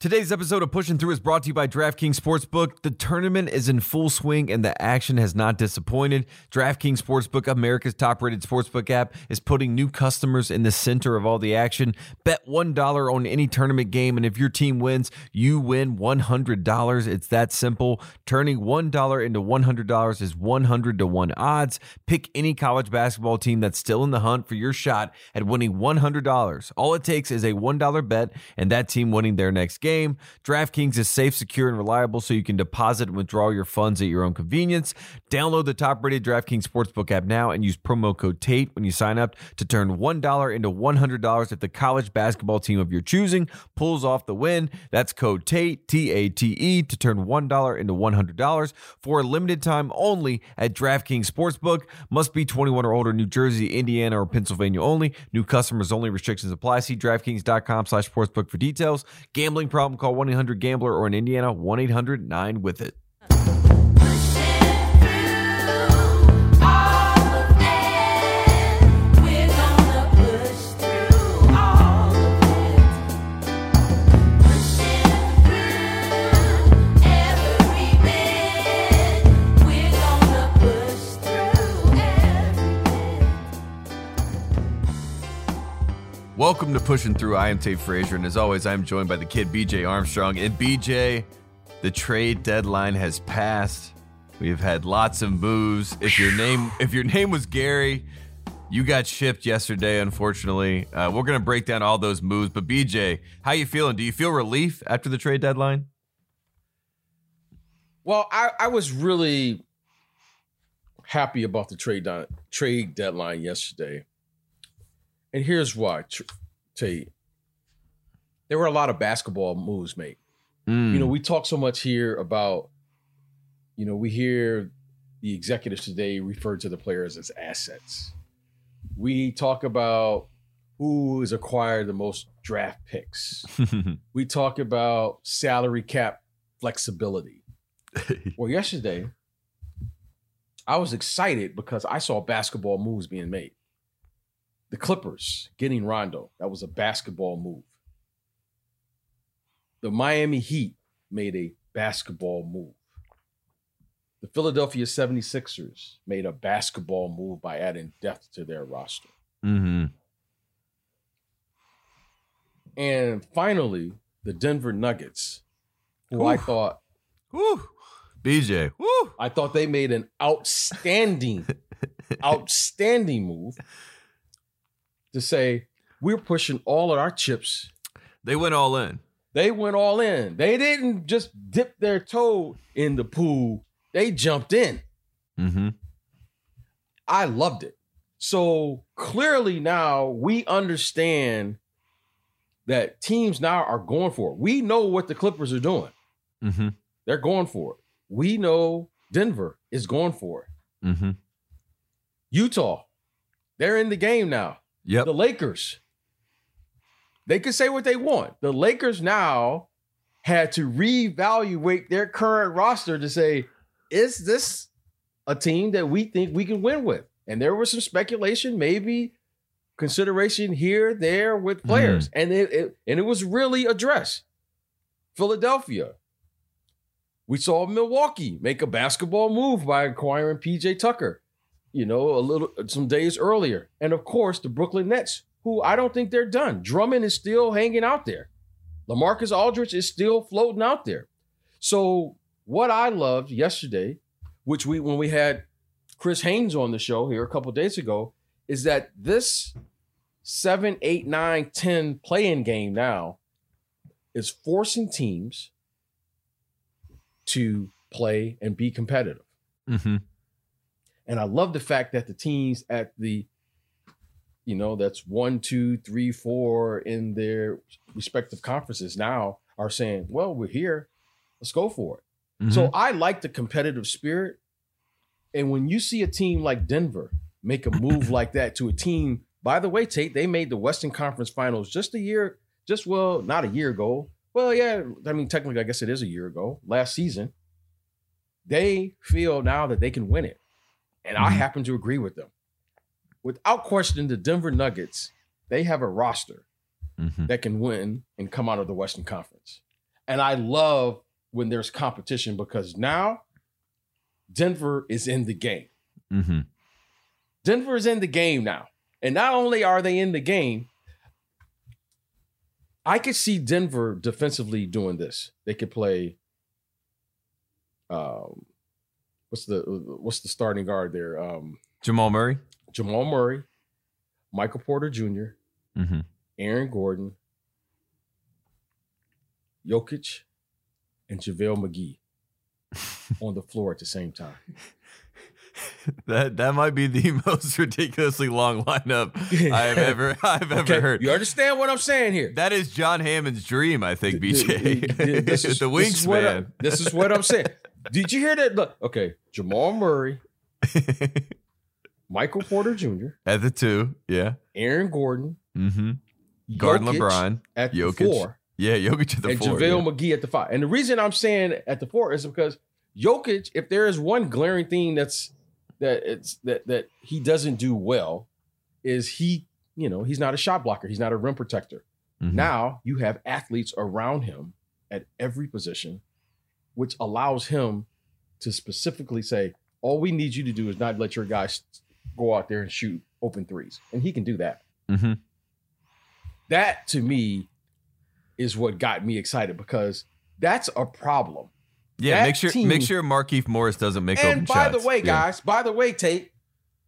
Today's episode of Pushing Through is brought to you by DraftKings Sportsbook. The tournament is in full swing and the action has not disappointed. DraftKings Sportsbook, America's top rated sportsbook app, is putting new customers in the center of all the action. Bet $1 on any tournament game, and if your team wins, you win $100. It's that simple. Turning $1 into $100 is 100 to 1 odds. Pick any college basketball team that's still in the hunt for your shot at winning $100. All it takes is a $1 bet and that team winning their next game game. DraftKings is safe, secure, and reliable so you can deposit and withdraw your funds at your own convenience. Download the top rated DraftKings Sportsbook app now and use promo code TATE when you sign up to turn $1 into $100 if the college basketball team of your choosing pulls off the win. That's code TATE, T A T E, to turn $1 into $100 for a limited time only at DraftKings Sportsbook. Must be 21 or older, New Jersey, Indiana, or Pennsylvania only. New customers only. Restrictions apply. See DraftKings.com slash sportsbook for details. Gambling call 1 800 Gambler or in Indiana, 1 800 9 with it. Welcome to Pushing Through. I am Tate Frazier, and as always, I'm joined by the kid BJ Armstrong. And BJ, the trade deadline has passed. We've had lots of moves. If your name if your name was Gary, you got shipped yesterday. Unfortunately, uh, we're gonna break down all those moves. But BJ, how you feeling? Do you feel relief after the trade deadline? Well, I, I was really happy about the trade trade deadline yesterday and here's why. You, there were a lot of basketball moves made. Mm. You know, we talk so much here about, you know, we hear the executives today refer to the players as assets. We talk about who has acquired the most draft picks. we talk about salary cap flexibility. well, yesterday, I was excited because I saw basketball moves being made. The Clippers getting Rondo, that was a basketball move. The Miami Heat made a basketball move. The Philadelphia 76ers made a basketball move by adding depth to their roster. Mm-hmm. And finally, the Denver Nuggets, who Ooh. I thought, Woo. BJ, Woo. I thought they made an outstanding, outstanding move to say we're pushing all of our chips. They went all in. They went all in. They didn't just dip their toe in the pool. They jumped in. Mm-hmm. I loved it. So clearly now we understand that teams now are going for it. We know what the Clippers are doing. Mm-hmm. They're going for it. We know Denver is going for it. Mm-hmm. Utah, they're in the game now. Yep. The Lakers. They could say what they want. The Lakers now had to reevaluate their current roster to say, is this a team that we think we can win with? And there was some speculation, maybe consideration here, there with players. Mm. And it, it and it was really addressed. Philadelphia. We saw Milwaukee make a basketball move by acquiring PJ Tucker you know, a little some days earlier. And of course, the Brooklyn Nets, who I don't think they're done. Drummond is still hanging out there. LaMarcus Aldridge is still floating out there. So what I loved yesterday, which we when we had Chris Haynes on the show here a couple days ago, is that this seven, eight, nine, ten playing game now is forcing teams to play and be competitive. Mm-hmm. And I love the fact that the teams at the, you know, that's one, two, three, four in their respective conferences now are saying, well, we're here. Let's go for it. Mm-hmm. So I like the competitive spirit. And when you see a team like Denver make a move like that to a team, by the way, Tate, they made the Western Conference Finals just a year, just well, not a year ago. Well, yeah, I mean, technically, I guess it is a year ago, last season. They feel now that they can win it. And mm-hmm. I happen to agree with them. Without question, the Denver Nuggets, they have a roster mm-hmm. that can win and come out of the Western Conference. And I love when there's competition because now Denver is in the game. Mm-hmm. Denver is in the game now. And not only are they in the game, I could see Denver defensively doing this. They could play um what's the what's the starting guard there? Um Jamal Murray. Jamal Murray, Michael Porter Jr., Mm-hmm. Aaron Gordon, Jokic, and JaVale McGee on the floor at the same time. That that might be the most ridiculously long lineup I have ever I've ever Okay, heard. You understand what I'm saying here? That is John Hammond's dream, I think, Th- th- th- BJ. this is- the this is what I- wingspan. This is what I'm saying. Did you hear that? Look, okay, Jamal Murray, Michael Porter Jr., At the two, yeah. Aaron Gordon, Mm-hmm. Gordon Jokic LeBron. at the four, Yeah, Jokic at the and four. JaVale yeah. McGee at the five. And the reason I'm saying at the four is because Jokic, if there is one glaring thing that's that it's that that he doesn't do well, is he, you know, he's not a shot blocker, he's not a rim protector. Mhm. Now you have athletes around him at every position, which allows him to specifically say, all we need you to do is not let your guys go out there and shoot open threes. And he can do that. Mhm. That to me is what got me excited because that's a problem. Yeah, that make sure team- make sure Markieff Morris doesn't make open and by shots. the way, Yeah. guys, by the way, Tate,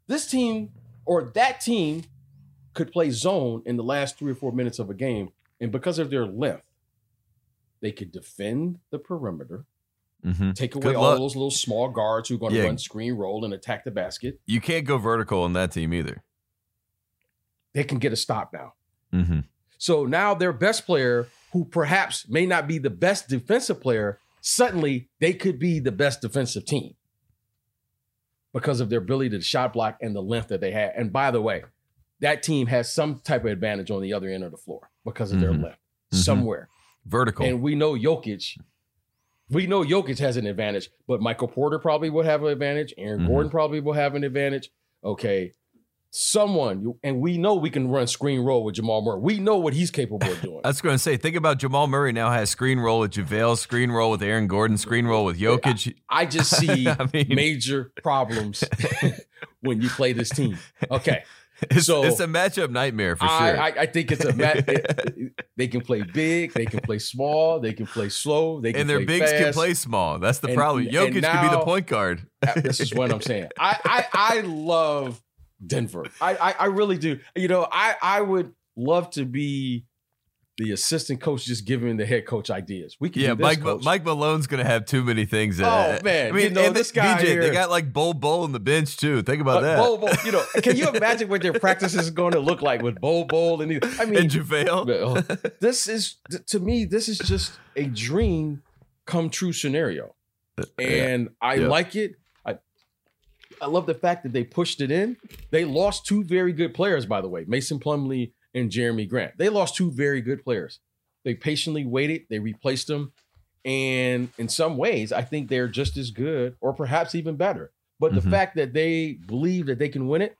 this team or that team could play zone in the last three or four minutes of a game. And because of their length, they could defend the perimeter, Mhm. take away Good all luck. those little small guards who are going to run screen roll and attack the basket. You can't go vertical on that team either. They can get a stop now. Mm-hmm. So now their best player, who perhaps may not be the best defensive player, suddenly they could be the best defensive team because of their ability to shot block and the length that they had. And by the way, that team has some type of advantage on the other end of the floor because of their Mhm. length Mhm. somewhere. Vertical. And we know Jokic. We know Jokic has an advantage, but Michael Porter probably will have an advantage. Aaron Mhm. Gordon probably will have an advantage. Okay. Someone, and we know we can run screen roll with Jamal Murray. We know what he's capable of doing. I was going to say, think about Jamal Murray now has screen roll with JaVale, screen roll with Aaron Gordon, screen roll with Jokic. I just see I mean- major problems when you play this team. Okay. It's, So- it's a matchup nightmare for I, sure. I, I think it's a match. they can play big, they can play small, they can play slow, they can and their bigs can play small. That's the And- problem. Jokic could be the point guard. this is what I'm saying. I I, I love Denver. I, I I really do. You know, I I would love to be the assistant coach, just giving the head coach ideas. We can Yeah, do this, Mike coach. Mike Malone's to have too many things. In oh, uh, man. I mean, You know, and this guy BJ, they got like Bol Bol on the bench too. Think about that. Bol Bol, you know, can you imagine what their practice is going to look like with Bol Bol and I mean, and JaVale. This is to me this is just a dream come true scenario and i Yeah. like it i i love the fact that they pushed it in they lost two very good players by the way mason plumlee and jerami grant. They lost two very good players. They patiently waited they replaced them and in some ways i think they're just as good or perhaps even better. But Mhm. the fact that they believe that they can win it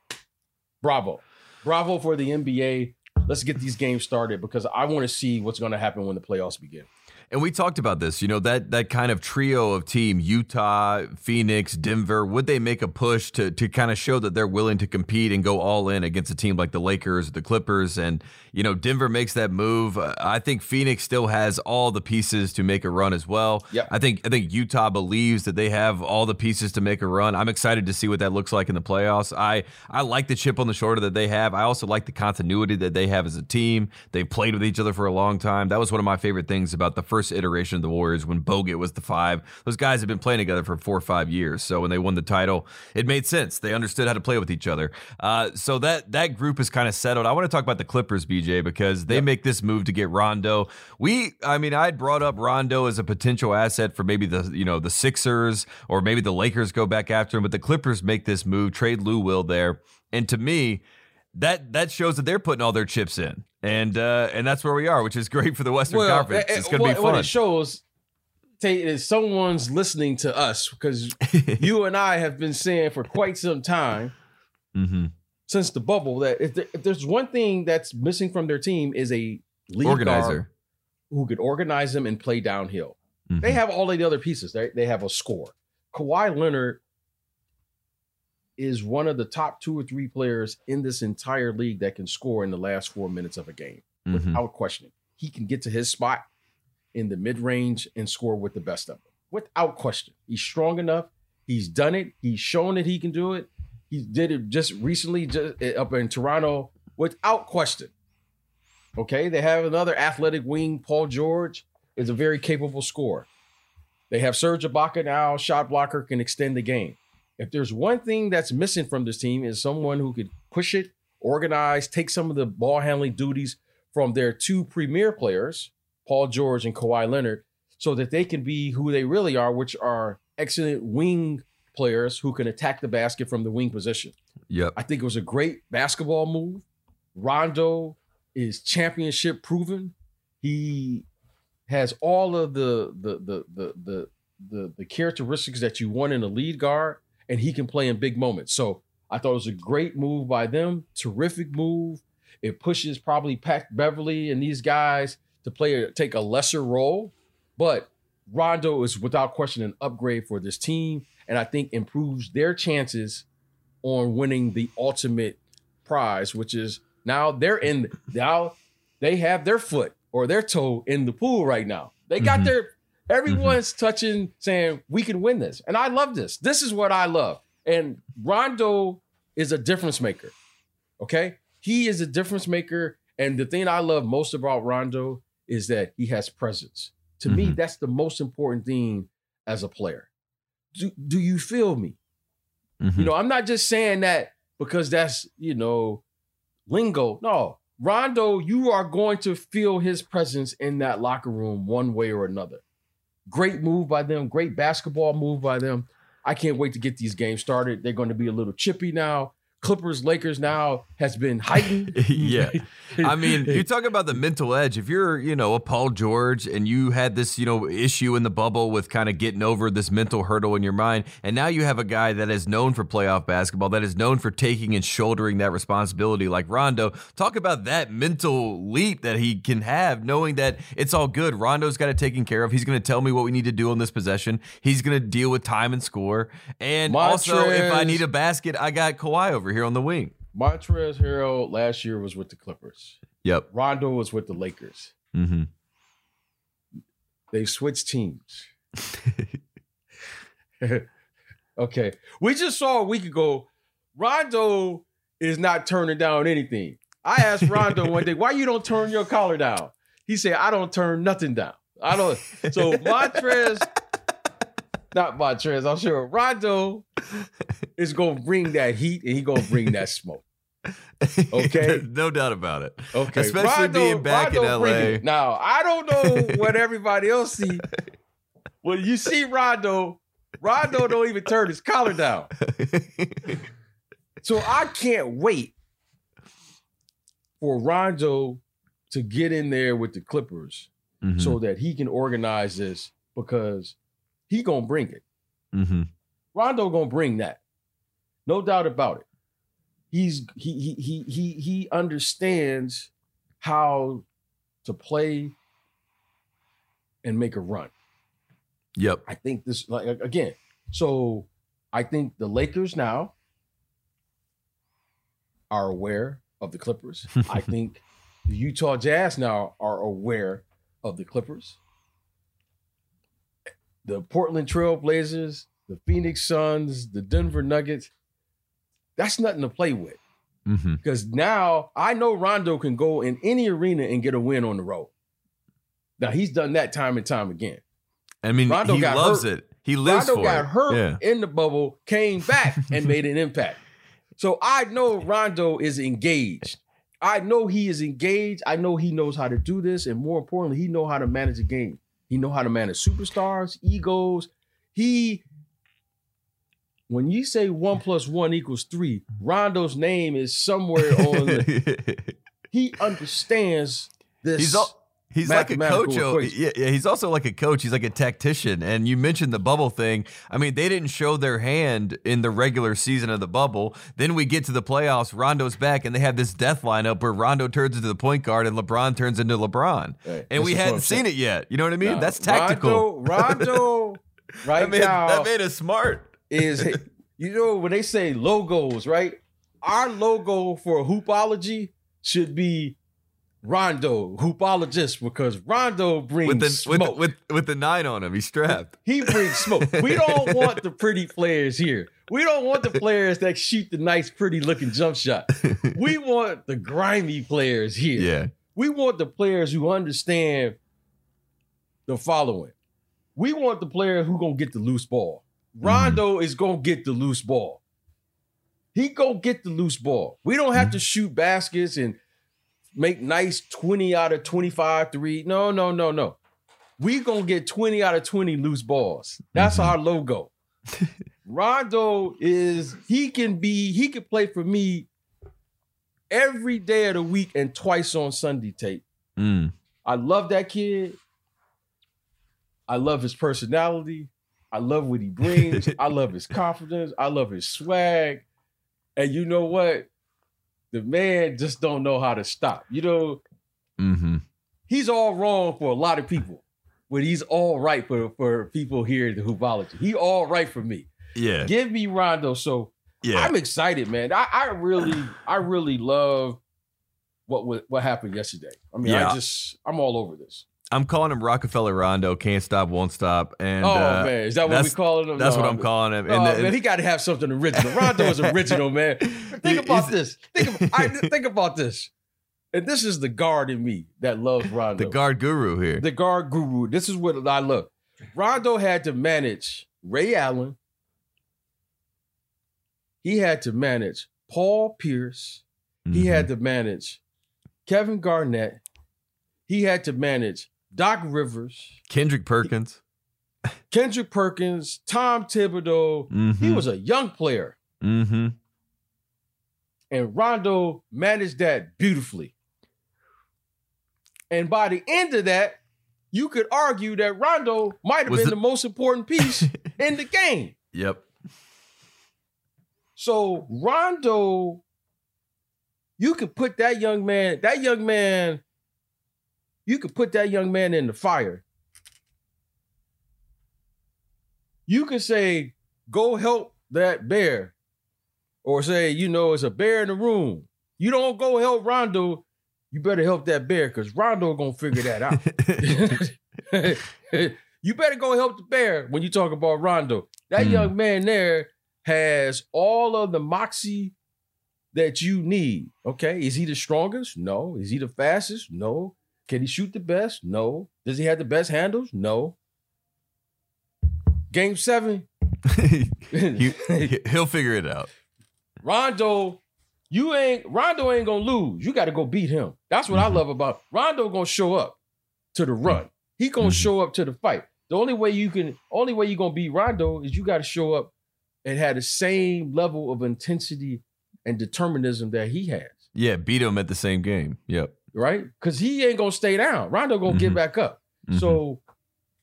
bravo. Bravo for the nba let's get these games started because I want to see what's going to happen when the playoffs begin. And we talked about this, you know, that that kind of trio of team, Utah, Phoenix, Denver, would they make a push to to kind of show that they're willing to compete and go all in against a team like the Lakers, the Clippers, and you know, Denver makes that move. Uh, I think Phoenix still has all the pieces to make a run as well. Yep. I think I think Utah believes that they have all the pieces to make a run. I'm excited to see what that looks like in the playoffs. I I like the chip on the shoulder that they have. I also like the continuity that they have as a team. They've played with each other for a long time. That was one of my favorite things about the first iteration of the Warriors when Bogut was the five. Those guys have been playing together for four or five years. So when they won the title, it made sense. They understood how to play with each other. Uh, so that that group is kind of settled. I want to talk about the Clippers, BJ, because they make this move to get Rondo. We, I mean, I'd brought up Rondo as a potential asset for maybe the you know the Sixers or maybe the Lakers go back after him, but the Clippers make this move, trade Lou Will there, and to me that that shows that they're putting all their chips in, and uh, and that's where we are, which is great for the Western Conference. eh, eh, It's going to be what it shows Tate, is someone's listening to us because you and I have been saying for quite some time hmm since the bubble that if, there, if there's one thing that's missing from their team is a lead Organizer. who could organize them and play downhill. Mhm. They have all of the other pieces. They, they have a score. Kawhi Leonard is one of the top two or three players in this entire league that can score in the last four minutes of a game Mhm. without questioning. He can get to his spot in the mid range and score with the best of them without question. He's strong enough. He's done it. He's shown that he can do it. He did it just recently just uh, up in Toronto without question. Okay, they have another athletic wing, Paul George, is a very capable scorer. They have Serge Ibaka now, shot blocker, can extend the game. If there's one thing that's missing from this team is someone who could push it, organize, take some of the ball handling duties from their two premier players, Paul George and Kawhi Leonard, so that they can be who they really are, which are excellent wing players who can attack the basket from the wing position. Yep. I think it was a great basketball move. Rondo is championship proven. He has all of the the the the the the, the characteristics that you want in a lead guard, and he can play in big moments. So I thought it was a great move by them. Terrific move. It pushes probably Pat Beverley and these guys to play a, take a lesser role, but Rondo is without question an upgrade for this team, and I think improves their chances on winning the ultimate prize, which is now they're in now they have their foot or their toe in the pool right now. They got Mhm. their everyone's touching saying we can win this. And I love this. This is what I love. And Rondo is a difference maker. Okay? He is a difference maker and the thing I love most about Rondo is that he has presence. To me, Mhm. that's the most important thing as a player. Do, do you feel me? Mhm. You know, I'm not just saying that because that's, you know, lingo. No, Rondo, you are going to feel his presence in that locker room one way or another. Great move by them, great basketball move by them. I can't wait to get these games started. They're going to be a little chippy now. Clippers, Lakers now has been heightened. yeah. I mean, you talk about the mental edge. If you're, you know, a Paul George and you had this, you know, issue in the bubble with kind of getting over this mental hurdle in your mind, and now you have a guy that is known for playoff basketball, that is known for taking and shouldering that responsibility like Rondo. Talk about that mental leap that he can have, knowing that it's all good. Rondo's got it taken care of. He's going to tell me what we need to do on this possession. He's going to deal with time and score. And also, if I need a basket, I got Kawhi over here on the wing. Montrezl Harrell last year was with the Clippers. Yep. Rondo was with the Lakers. Mm-hmm. They switched teams. okay. We just saw a week ago, Rondo is not turning down anything. I asked Rondo one day, why you don't turn your collar down? He said, I don't turn nothing down. I don't. So Montrez, not Montrez, I'm sure Rondo is going to bring that heat and he going to bring that smoke. Okay. no doubt about it. Okay. Especially being back in LA. Now, I don't know what everybody else see. When you see Rondo, Rondo don't even turn his collar down. So I can't wait for Rondo to get in there with the Clippers Mhm. so that he can organize this because he gonna bring it. Mhm. Rondo gonna bring that, no doubt about it. He's he he he he he understands how to play and make a run. Yep. I think this like again. So I think the Lakers now are aware of the Clippers. I think the Utah Jazz now are aware of the Clippers. The Portland Trail Blazers, the Phoenix Suns, the Denver Nuggets. That's nothing to play with hmm because now I know Rondo can go in any arena and get a win on the road. Now he's done that time and time again. I mean, Rondo he loves hurt. it. He lives for it. Rondo for got it. hurt Yeah. in the bubble, came back and made an impact. So I know Rondo is engaged. I know he is engaged. I know he knows how to do this, and more importantly, he know how to manage a game. He know how to manage superstars, egos. He, when you say one plus one equals three, Rondo's name is somewhere on. The, he understands this. He's al- He's like a coach. Yeah, yeah, he's also like a coach. He's like a tactician. And you mentioned the bubble thing. I mean, they didn't show their hand in the regular season of the bubble. Then we get to the playoffs. Rondo's back, and they have this death lineup where Rondo turns into the point guard and LeBron turns into LeBron. Hey, and we hadn't seen it yet. You know what I mean? Nah, That's tactical. Rondo, Rondo right that, made, now that made us smart. is you know when they say logos, right? Our logo for hoopology should be Rondo, hoopologist, because Rondo brings With the, smoke. with, with the nine on him. He's strapped. he brings smoke. We don't want the pretty players here. We don't want the players that shoot the nice, pretty looking jump shot. We want the grimy players here. yeah. We want the players who understand the following. We want the player who gonna get the loose ball. Mm. Rondo is gonna get the loose ball. He gonna get the loose ball. We don't have to shoot baskets and make nice 20 out of 25 three. No, no, no, no. We gonna get 20 out of 20 loose balls. That's Mhm. our logo. Rondo is he can be, he can play for me every day of the week and twice on Sunday Tate. Mm. I love that kid. I love his personality. I love what he brings. I love his confidence. I love his swag. And you know what? The man just don't know how to stop. You know, hmm he's all wrong for a lot of people, but he's all right for, for people here in the hoopology. He all right for me. Yeah. Give me Rondo. So Yeah. I'm excited, man. I, I really, I really love what what what happened yesterday. I mean, Yeah. I just I'm all over this. I'm calling him Rockefeller Rondo. Can't stop, won't stop. And oh uh, man, is that what we calling him? that's No, what I'm man. calling him. Oh, And the- man, he got to have something original. Rondo is original, man. Think about this. Think about, I, think about this. And this is the guard in me that loves Rondo. the guard guru here. the guard guru. This is what I love. Rondo had to manage Ray Allen. He had to manage Paul Pierce. He Mhm. had to manage Kevin Garnett. He had to manage Doc Rivers, Kendrick Perkins. Kendrick Perkins, Tom Thibodeau. Mm-hmm. He was a young player, Mm-hmm. and Rondo managed that beautifully. And by the end of that, you could argue that Rondo might have been the- the most important piece in the game. Yep. So Rondo, you could put that young man, that young man, you could put that young man in the fire. You could say, go help that bear. Or say, you know, it's a bear in the room. You don't go help Rondo, you better help that bear because Rondo gonna figure that out. you better go help the bear when you talk about Rondo. That Hmm. young man there has all of the moxie that you need. Okay. Is he the strongest? No. Is he the fastest? No. Can he shoot the best? No. Does he have the best handles? No. Game seven. he, he'll figure it out. Rondo, you ain't Rondo ain't gonna lose. You got to go beat him. That's what Mhm. I love about Rondo. Gonna show up to the run. He gonna Mhm. show up to the fight. The only way you can, only way you gonna beat Rondo is you got to show up and have the same level of intensity and determinism that he has, Yeah, beat him at the same game. Yep. Right? Because he ain't gonna stay down. Rondo gonna get Mhm. back up. Mhm. So,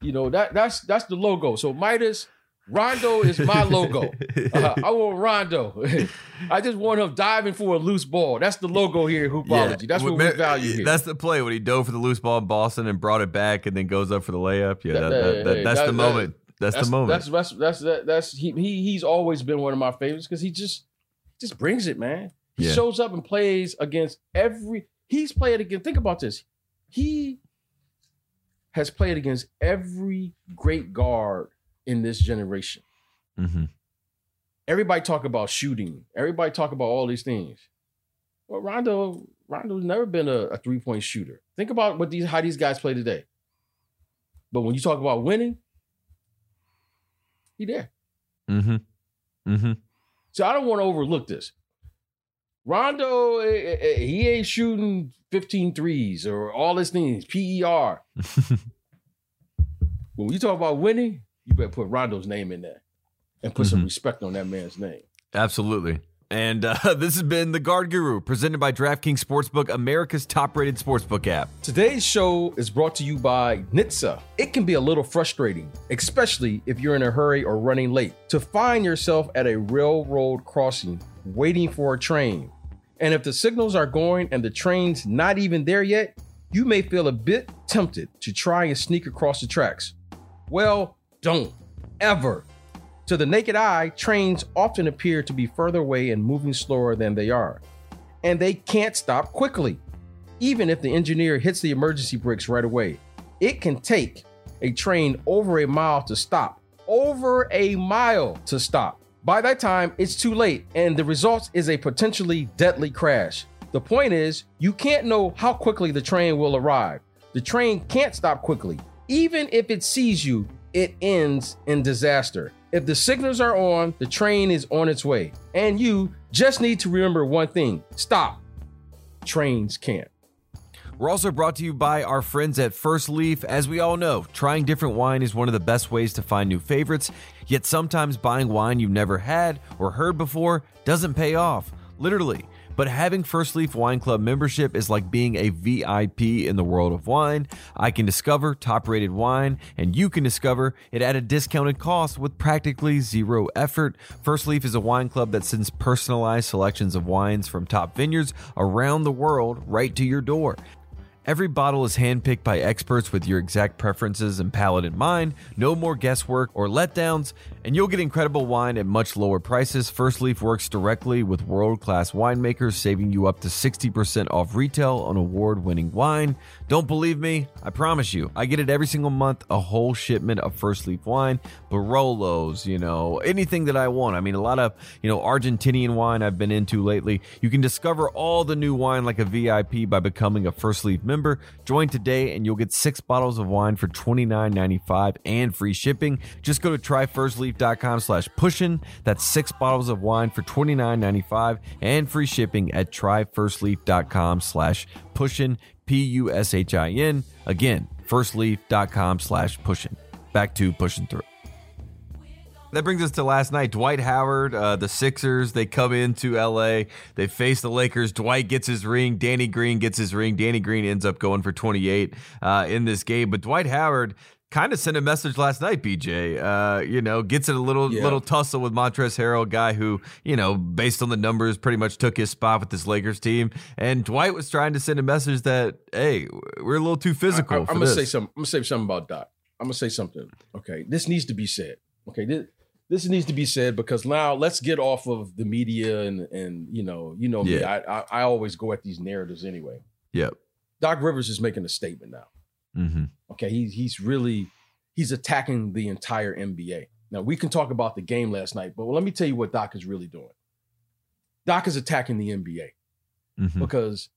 you know that that's that's the logo. So Midas, Rondo is my logo. Uh, I want Rondo. I just want him diving for a loose ball. That's the logo here in Hoopology. That's what we value here. That's the play when he dove for the loose ball in Boston and brought it back and then goes up for the layup. Yeah, That- that, that, hey, that's that- the moment. That's, the moment. That's that's that's that's, that's he, he he's always been one of my favorites because he just just brings it, man. He Yeah. shows up and plays against every. He's played against. Think about this. He has played against every great guard in this generation. hmm Everybody talk about shooting. Everybody talk about all these things. Well, Rondo, Rondo's never been a, a three point shooter. Think about what these how these guys play today. But when you talk about winning, he there. Mm-hmm. Mm-hmm. So I don't want to overlook this. Rondo, eh, eh, eh, he ain't shooting 15 threes or all these things, PER. When you talk about winning, you better put Rondo's name in there and put some Mhm. respect on that man's name. Absolutely. And uh, this has been The Guard Guru, presented by DraftKings Sportsbook, America's top rated sportsbook app. Today's show is brought to you by NHTSA. It can be a little frustrating, especially if you're in a hurry or running late, to find yourself at a railroad crossing waiting for a train. And if the signals are going and the train's not even there yet, you may feel a bit tempted to try and sneak across the tracks. Well, don't ever. To the naked eye, trains often appear to be further away and moving slower than they are. And they can't stop quickly, even if the engineer hits the emergency brakes right away. It can take a train over a mile to stop. Over a mile to stop. By that time, it's too late, and the result is a potentially deadly crash. The point is, you can't know how quickly the train will arrive. The train can't stop quickly. Even if it sees you, it ends in disaster. If the signals are on, the train is on its way. And you just need to remember one thing stop. Trains can't. We're also brought to you by our friends at First Leaf. As we all know, trying different wine is one of the best ways to find new favorites, yet sometimes buying wine you've never had or heard before doesn't pay off. Literally. But having First Leaf Wine Club membership is like being a VIP in the world of wine. I can discover top rated wine, and you can discover it at a discounted cost with practically zero effort. First Leaf is a wine club that sends personalized selections of wines from top vineyards around the world right to your door. Every bottle is handpicked by experts with your exact preferences and palate in mind. No more guesswork or letdowns, and you'll get incredible wine at much lower prices. First Leaf works directly with world class winemakers, saving you up to 60% off retail on award winning wine. Don't believe me? I promise you, I get it every single month a whole shipment of First Leaf wine, Barolos, you know, anything that I want. I mean, a lot of, you know, Argentinian wine I've been into lately. You can discover all the new wine like a VIP by becoming a First Leaf member. Join today and you'll get six bottles of wine for $29.95 and free shipping. Just go to tryfirstleaf.com slash pushin. That's six bottles of wine for $29.95 and free shipping at tryfirstleaf.com slash pushin. P-U-S-H-I-N. Again, firstleaf.com slash pushing. Back to pushing through. That brings us to last night. Dwight Howard, uh, the Sixers, they come into LA. They face the Lakers. Dwight gets his ring. Danny Green gets his ring. Danny Green ends up going for 28 uh, in this game. But Dwight Howard kind of sent a message last night, BJ. Uh, you know, gets in a little yeah. little tussle with Montrezl Harrell, guy who, you know, based on the numbers, pretty much took his spot with this Lakers team. And Dwight was trying to send a message that, hey, we're a little too physical. I, am gonna say something. I'm gonna say something about Doc. I'm gonna say something. Okay, this needs to be said. Okay, this, this needs to be said because now let's get off of the media and and you know you know me I, I, I always go at these narratives anyway. Yep. Doc Rivers is making a statement now. Mm-hmm. Okay, he's he's really he's attacking the entire NBA. Now we can talk about the game last night, but let me tell you what Doc is really doing. Doc is attacking the NBA mm-hmm. because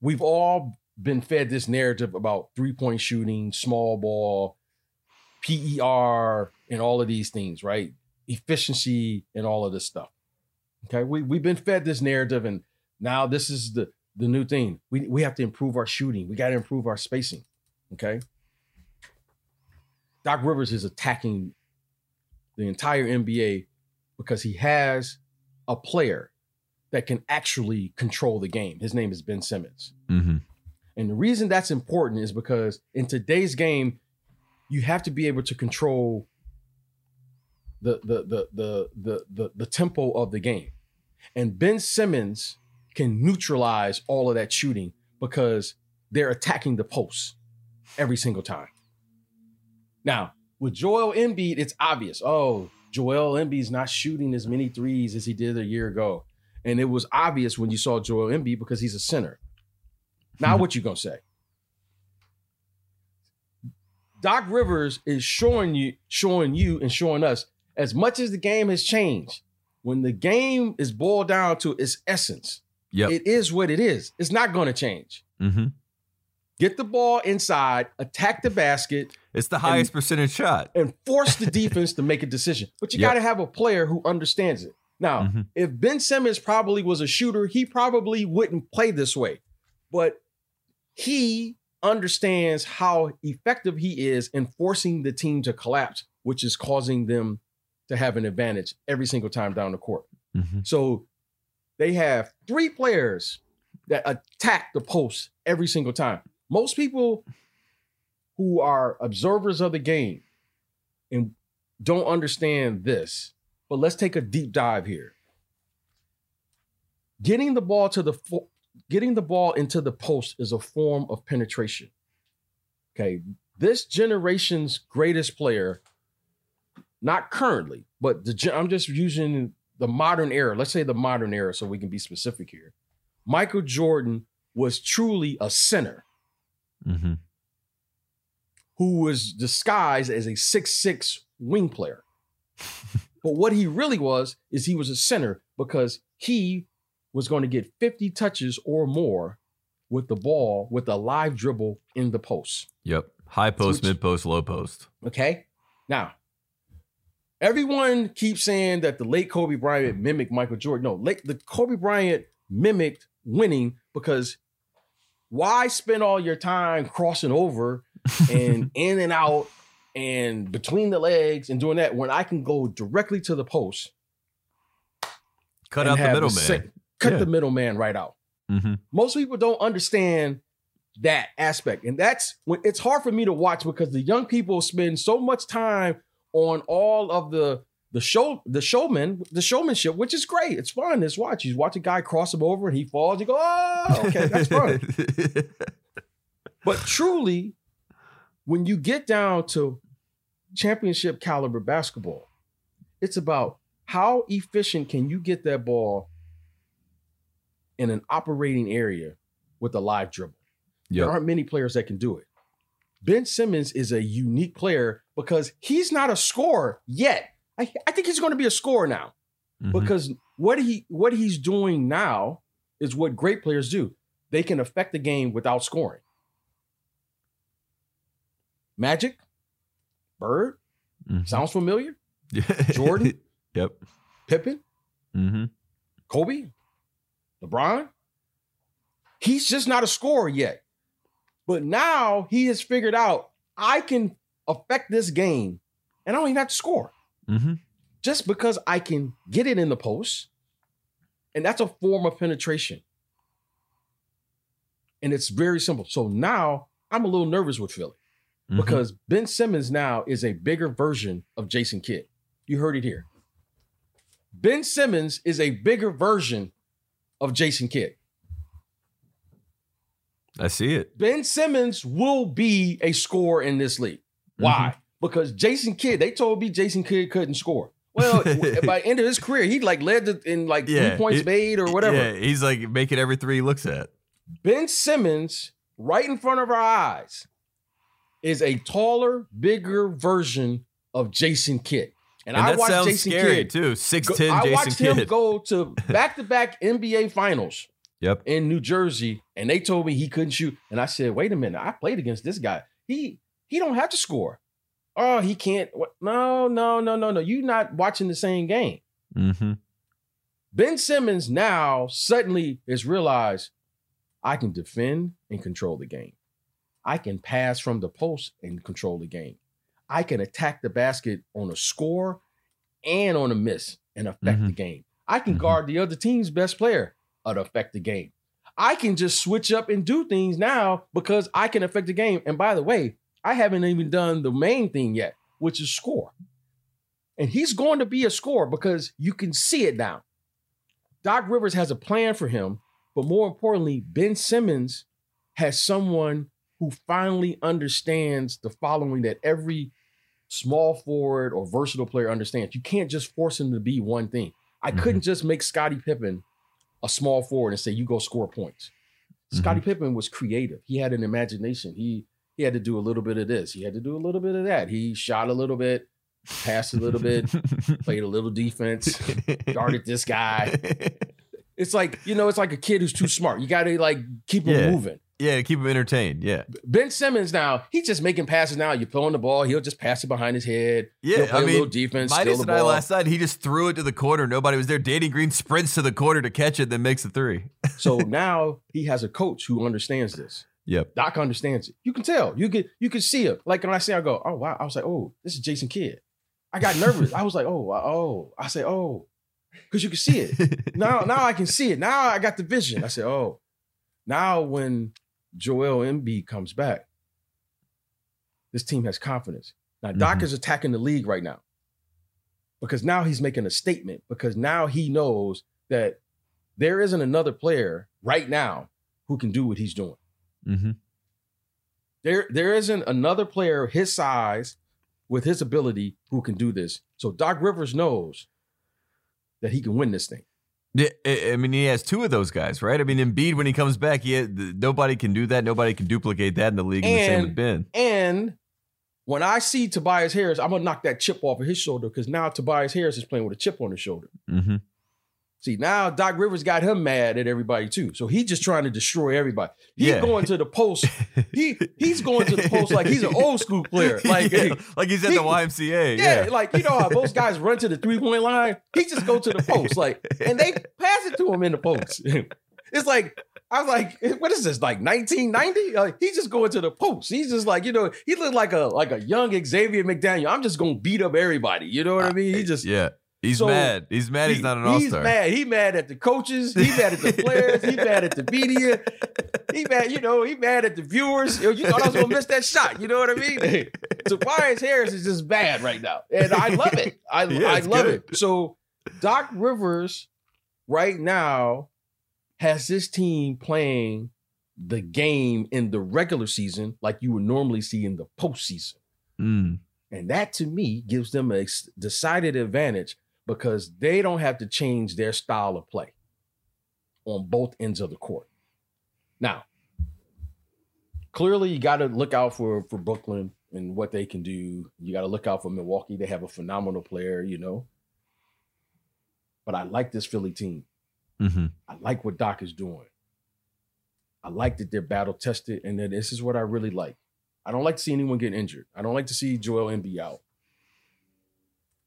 we've all been fed this narrative about three point shooting, small ball, PER, and all of these things, right? efficiency and all of this stuff. Okay, we we've been fed this narrative, and now this is the the new thing. We we have to improve our shooting. We got to improve our spacing. Okay. Doc Rivers is attacking the entire NBA because he has a player that can actually control the game. His name is Ben Simmons. Mm-hmm. And the reason that's important is because in today's game, you have to be able to control the the the the the the, the tempo of the game. And Ben Simmons can neutralize all of that shooting because they're attacking the post every single time. Now, with Joel Embiid, it's obvious. Oh, Joel Embiid's not shooting as many threes as he did a year ago. And it was obvious when you saw Joel Embiid because he's a center. Now, hmm. what you gonna say? Doc Rivers is showing you, showing you, and showing us as much as the game has changed, when the game is boiled down to its essence, yep. it is what it is. It's not going to change. Mm-hmm. Get the ball inside, attack the basket. It's the highest and, percentage shot. And force the defense to make a decision. But you yep. got to have a player who understands it. Now, mm-hmm. if Ben Simmons probably was a shooter, he probably wouldn't play this way. But he understands how effective he is in forcing the team to collapse, which is causing them to have an advantage every single time down the court. Mm-hmm. So they have three players that attack the post every single time. Most people who are observers of the game and don't understand this, but let's take a deep dive here. Getting the ball to the fo- getting the ball into the post is a form of penetration. Okay, this generation's greatest player, not currently, but the I'm just using the modern era. Let's say the modern era, so we can be specific here. Michael Jordan was truly a center Mm-hmm. who was disguised as a six-six wing player. but what he really was is he was a center because he was going to get 50 touches or more with the ball with a live dribble in the post. Yep. High post, mid post, low post. Okay. Now, everyone keeps saying that the late Kobe Bryant mimicked Michael Jordan. No, late, the Kobe Bryant mimicked winning because why spend all your time crossing over and in and out and between the legs and doing that when I can go directly to the post, Cut out the middleman. sa- cut Yeah. the middleman right out. mm-hmm. Most people don't understand that aspect. And that's when it's hard for me to watch because the young people spend so much time on all of the the show the showman the showmanship which is great it's fun it's watch you watch a guy cross him over and he falls you go oh okay that's fun but truly when you get down to championship caliber basketball it's about how efficient can you get that ball in an operating area with a live dribble Yep. there aren't many players that can do it. Ben Simmons is a unique player because he's not a scorer yet. I, I think he's going to be a scorer now Mhm. because what he what he's doing now is what great players do. They can affect the game without scoring. Magic, Bird, Mhm. sounds familiar. Jordan? yep. Pippen, Mm-hmm. Kobe, LeBron. He's just not a scorer yet. But now he has figured out I can affect this game and I don't even have to score Mm-hmm. just because I can get it in the post. And that's a form of penetration. And it's very simple. So now I'm a little nervous with Philly Mm-hmm. because Ben Simmons now is a bigger version of Jason Kidd. You heard it here. Ben Simmons is a bigger version of Jason Kidd. I see it. Ben Simmons will be a scorer in this league. Mm-hmm. Because Jason Kidd, they told me Jason Kidd couldn't score. Well, by the end of his career, he like led the, in like Yeah, three points it- made or whatever. Yeah, he's like making every three he looks at. Ben Simmons, right in front of our eyes, is a taller, bigger version of Jason Kidd. And, And I watched Jason scary Kidd. too. Six ten. I Jason watched him go to back-to-back NBA finals Yep. in New Jersey, and they told me he couldn't shoot. And I said, "Wait a minute! I played against this guy. He he don't have to score. Oh, he can't. What? No, no, no, no, no. You're not watching the same game. Mm-hmm. Ben Simmons now suddenly has realized I can defend and control the game. I can pass from the post and control the game. I can attack the basket on a score and on a miss and affect the game. I can Mhm. guard the other team's best player and affect the game. I can just switch up and do things now because I can affect the game. And by the way, I haven't even done the main thing yet, which is score. And he's going to be a scorer because you can see it now. Doc Rivers has a plan for him, but more importantly, Ben Simmons has someone who finally understands the following that every small forward or versatile player understands. You can't just force him to be one thing. I mm-hmm. couldn't just make Scottie Pippen a small forward and say, you go score points. Mm-hmm. Scottie Pippen was creative. He had an imagination. He he had to do a little bit of this. He had to do a little bit of that. He shot a little bit, passed a little bit, played a little defense, guarded this guy. It's like, you know, it's like a kid who's too smart. You got to like keep him Yeah. moving. yeah, to keep him entertained. Yeah. Ben Simmons now, he's just making passes now. You're throwing the ball, he'll just pass it behind his head. Yeah, I a little mean, defense, Midas the and I last night, he just threw it to the corner. Nobody was there. Danny Green sprints to the corner to catch it, then makes the three. so now he has a coach who understands this. Yep. Doc understands it. You can tell. You can you can see it. Like when I say I go, oh wow. I was like, oh, this is Jason Kidd. I got nervous. I was like, oh, oh. I say, oh, because you can see it. now, now I can see it. Now I got the vision. I said, oh, now when Joel Embiid comes back, this team has confidence. Now Doc Mhm. is attacking the league right now because now he's making a statement because now he knows that there isn't another player right now who can do what he's doing. Mm-hmm. There, there isn't another player his size with his ability who can do this. So Doc Rivers knows that he can win this thing. I mean, he has two of those guys, right? I mean, Embiid when he comes back, he nobody can do that. Nobody can duplicate that in the league. And, the same And- with Ben. And when I see Tobias Harris, I'm gonna knock that chip off of his shoulder because now Tobias Harris is playing with a chip on his shoulder. Mm-hmm. See, now Doc Rivers got him mad at everybody too. So he's just trying to destroy everybody. He's Yeah. going to the post. He he's going to the post like he's an old school player. Like, yeah, hey, like he's at he- the YMCA. yeah, Yeah, like you know how most guys run to the three point line. He just go to the post, like, and they pass it to him in the post. it's like I was like, what is this? Like 1990? Like uh, he just going to the post. He's just like, you know, he looked like a like a young Xavier McDaniel. I'm just gonna beat up everybody. You know what I mean? He just yeah. He's So, mad. He's mad. He's he- not an all star. He's mad. He mad at the coaches. He mad at the players. he mad at the media. He mad, you know, he mad at the viewers. Yo, You thought I was gonna miss that shot. You know what I mean? Tobias Harris is just bad right now. And I love it. I, Yeah, I love good. it. So Doc Rivers right now has this team playing the game in the regular season like you would normally see in the postseason. Mm. And that to me gives them a decided advantage because they don't have to change their style of play on both ends of the court. Now, clearly you got to look out for for Brooklyn and what they can do. You got to look out for Milwaukee. They have a phenomenal player, you know. But I like this Philly team. hmm I like what Doc is doing. I like that they're battle tested, and that this is what I really like. I don't like to see anyone get injured. I don't like to see Joel Embiid out.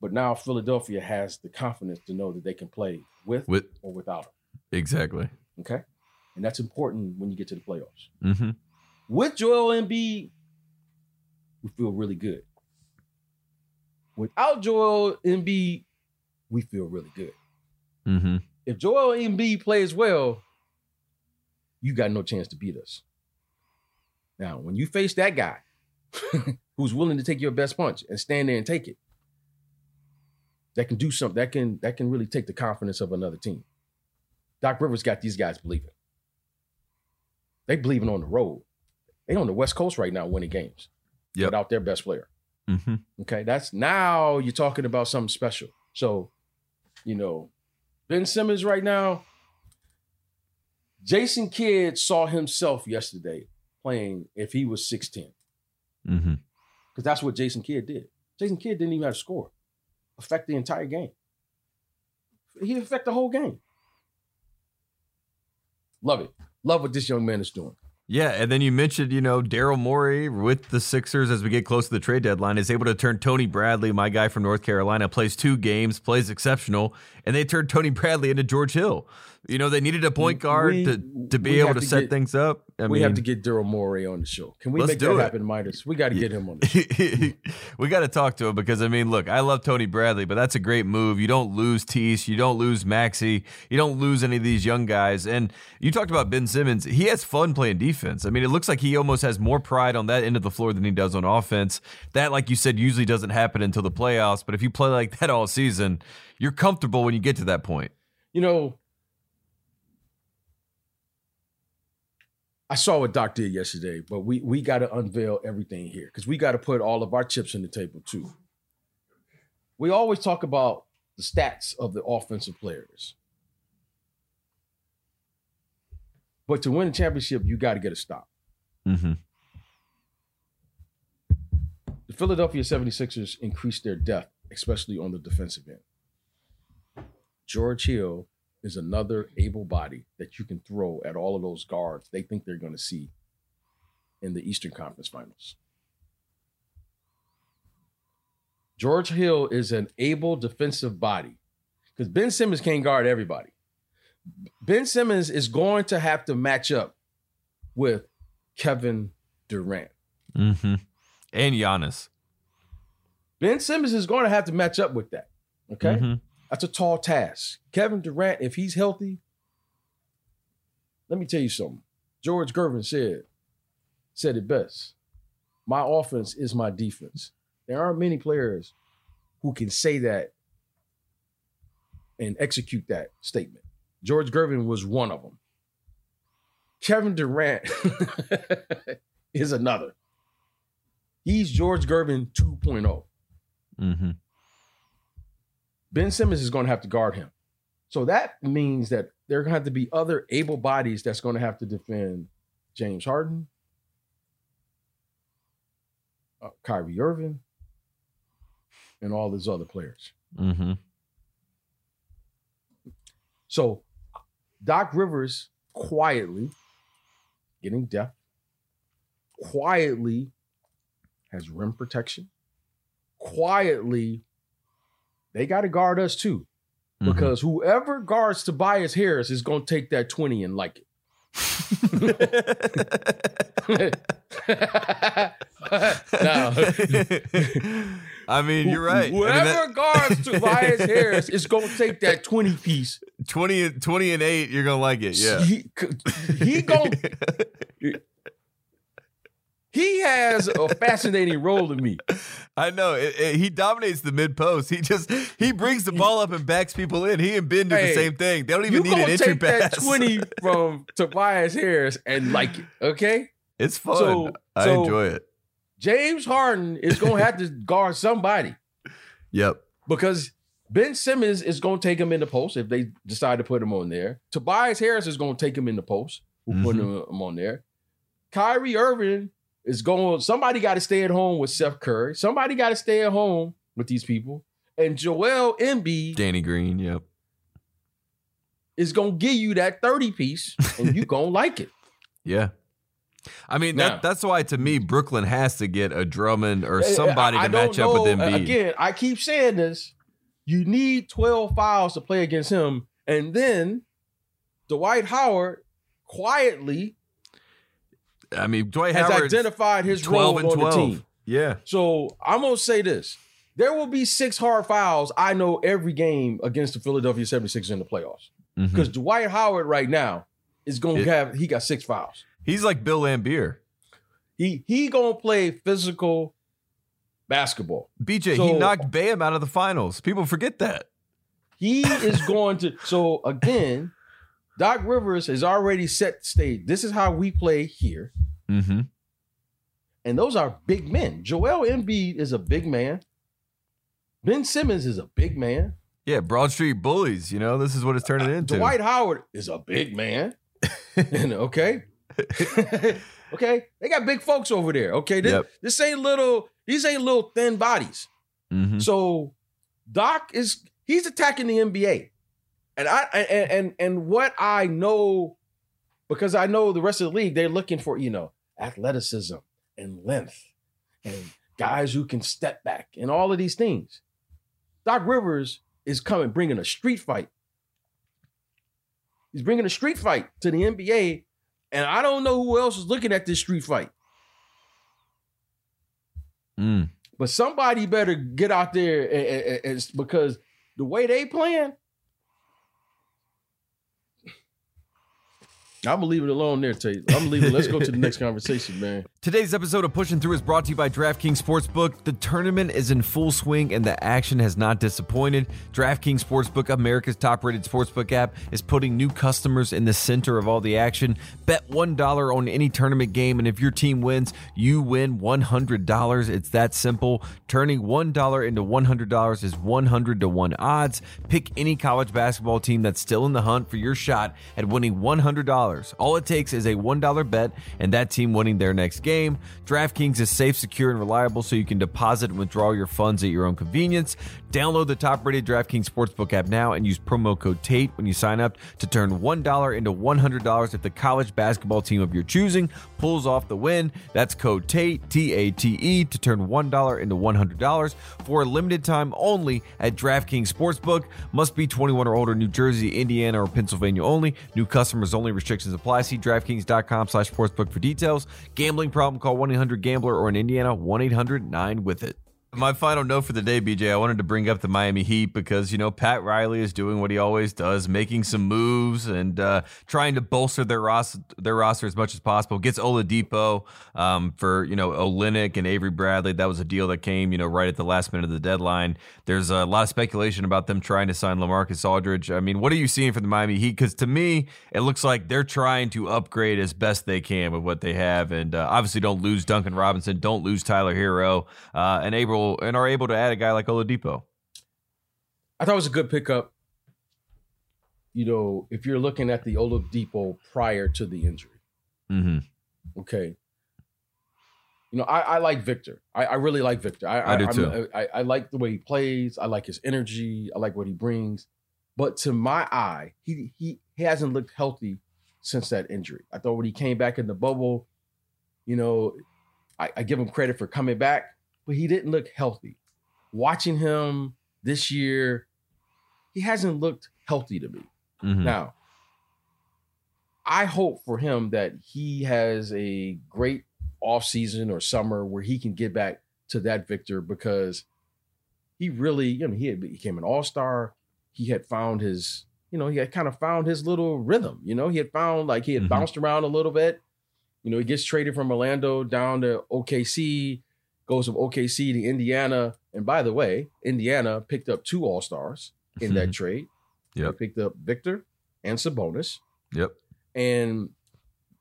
But now Philadelphia has the confidence to know that they can play with With or without him. exactly. Okay, and that's important when you get to the playoffs. hmm With Joel Embiid, we feel really good. Without Joel Embiid, we feel really good. hmm if Joel Embiid plays well, you got no chance to beat us. Now, when you face that guy who's willing to take your best punch and stand there and take it, that can do something. That can that can really take the confidence of another team. Doc Rivers got these guys believing. They believing on the road. They on the West Coast right now winning games Yep. without their best player. hmm Okay, that's now you're talking about something special. So, you know, Ben Simmons right now, Jason Kidd saw himself yesterday playing if he was 6'10, hmm because that's what Jason Kidd did. Jason Kidd didn't even have to score, affect the entire game. He affect the whole game. Love it. Love what this young man is doing. Yeah, and then you mentioned, you know, Daryl Morey with the Sixers as we get close to the trade deadline is able to turn Tony Bradley, my guy from North Carolina, plays two games, plays exceptional, and they turned Tony Bradley into George Hill. You know, they needed a point guard We- to, to be able to, set get- things up. I we mean, have to get Daryl Morey on the show. Can we Let's make do that it. happen, Midas? We got to get him on the show. we got to talk to him because I mean, look, I love Tony Bradley, but that's a great move. You don't lose Tease, you don't lose Maxey, you don't lose any of these young guys. And you talked about Ben Simmons. He has fun playing defense. I mean, it looks like he almost has more pride on that end of the floor than he does on offense. That, like you said, usually doesn't happen until the playoffs. But if you play like that all season, you're comfortable when you get to that point. you know, I saw what Doc did yesterday, but we we got to unveil everything here because we got to put all of our chips on the table too. We always talk about the stats of the offensive players, but to win a championship, you got to get a stop. Mm-hmm. The Philadelphia 76ers increased their depth, especially on the defensive end. George Hill is another able body that you can throw at all of those guards they think they're going to see in the Eastern Conference Finals. George Hill is an able defensive body because Ben Simmons can't guard everybody. Ben Simmons is going to have to match up with Kevin Durant. Mm-hmm. And Giannis. Ben Simmons is going to have to match up with that. Okay. Mhm. That's a tall task. Kevin Durant, if he's healthy, let me tell you something. George Gervin said, said it best. My offense is my defense. There aren't many players who can say that and execute that statement. George Gervin was one of them. Kevin Durant is another. He's George Gervin 2.0. Mm-hmm. Ben Simmons is going to have to guard him. So that means that there are going to have to be other able bodies that's going to have to defend James Harden, uh, Kyrie Irving, and all these other players. Mm-hmm. So Doc Rivers quietly getting depth, quietly has rim protection, quietly they got to guard us too. Mm-hmm. Because whoever guards Tobias Harris is going to take that 20 and like it. now, I mean, you're right. I mean, Whoever that- guards Tobias Harris is going to take that 20 piece. 20, 20 and 8, you're going to like it. Yeah. He, he going he has a fascinating role to me. I know. It, it- he dominates the mid post. He just he brings the ball up and backs people in. He and Ben do Hey, the same thing. They don't even need an entry take that pass. 20 from Tobias Harris and like it, okay? It's fun. So- I so- enjoy it. James Harden is going to have to guard somebody Yep. because Ben Simmons is going to take him in the post if they decide to put him on there. Tobias Harris is going to take him in the post. Who put Mm-hmm. him on there? Kyrie Irving is going. Somebody got to stay at home with Seth Curry. Somebody got to stay at home with these people. And Joel Embiid Danny Green. Yep. is going to give you that thirty piece, and you going to like it. Yeah. I mean, Now- that, that's why to me, Brooklyn has to get a Drummond or somebody I- I to match up with know. Embiid. Again, I keep saying this. You need 12 fouls to play against him. And then Dwight Howard quietly I mean, Dwight has Howard's identified his 12 role and on 12. the team. Yeah. So I'm going to say this. There will be six hard fouls, I know, every game against the Philadelphia 76ers in the playoffs. Mm-hmm. Because Dwight Howard right now is going It- to have, he got six fouls. He's like Bill Laimbeer. He he going to play physical basketball. BJ, he knocked Bam out of the finals. People forget that. He is going to. So again, Doc Rivers has already set the stage. This is how we play here, Mm-hmm. and those are big men. Joel Embiid is a big man. Ben Simmons is a big man. Yeah, Broad Street Bullies. You know, this is what it's turning into. Dwight Howard is a big man. And, okay. okay. They got big folks over there. Okay. This, Yep. this ain't little, these ain't little thin bodies. Mhm. So Doc is he's attacking the NBA. And I and and and what I know because I know the rest of the league they're looking for, you know, athleticism and length and guys who can step back and all of these things. Doc Rivers is coming bringing a street fight. He's bringing a street fight to the NBA and I don't know who else is looking at this street fight. Mm. But somebody better get out there and, and- and- because the way they playing, I'm gonna leave it alone there, Tate. I'm gonna leave it. Let's go to the next conversation, man. Today's episode of Pushing Through is brought to you by DraftKings Sportsbook. The tournament is in full swing and the action has not disappointed. DraftKings Sportsbook, America's top rated sportsbook app, is putting new customers in the center of all the action. Bet $1 on any tournament game, and if your team wins, you win $100. It's that simple. Turning $1 into $100 is 100 to 1 odds. Pick any college basketball team that's still in the hunt for your shot at winning $100. All it takes is a $1 bet and that team winning their next game. DraftKings is safe, secure, and reliable so you can deposit and withdraw your funds at your own convenience. Download the top rated DraftKings Sportsbook app now and use promo code TATE when you sign up to turn $1 into $100 if the college basketball team of your choosing pulls off the win. That's code TATE, T A T E, to turn $1 into $100 for a limited time only at DraftKings Sportsbook. Must be 21 or older, New Jersey, Indiana, or Pennsylvania only. New customers only. Restrictions apply. See DraftKings.com slash sportsbook for details. Gambling problem? Call 1-800-GAMBLER or in Indiana, 1-800-9-WITH-IT. My final note for the day, BJ, I wanted to bring up the Miami Heat because, you know, Pat Riley is doing what he always does, making some moves and uh, trying to bolster their roster, their roster as much as possible. Gets Oladipo um, for, you know, Olynyk and Avery Bradley. That was a deal that came, you know, right at the last minute of the deadline. There's a lot of speculation about them trying to sign LaMarcus Aldridge. I mean, what are you seeing from the Miami Heat? Because to me, it looks like they're trying to upgrade as best they can with what they have. And uh, obviously, don't lose Duncan Robinson, don't lose Tyler Herro, uh, and able and are able to add a guy like Oladipo. I thought it was a good pickup. You know, if you're looking at the Oladipo prior to the injury, Mm-hmm. okay. You know, I, I like Victor. I, I really like Victor. I, I do too. I, I like the way he plays. I like his energy. I like what he brings. But to my eye, he he, he hasn't looked healthy since that injury. I thought when he came back in the bubble, you know, I, I give him credit for coming back, but he didn't look healthy. Watching him this year, he hasn't looked healthy to me. Mm-hmm. Now, I hope for him that he has a great off season or summer where he can get back to that Victor because he really, you know, he had became an all star. He had found his, you know, he had kind of found his little rhythm. You know, he had found like he had Mhm. bounced around a little bit. You know, he gets traded from Orlando down to OKC, goes from OKC to Indiana. And by the way, Indiana picked up two all stars in that trade. They picked up Victor and Sabonis. Yep. And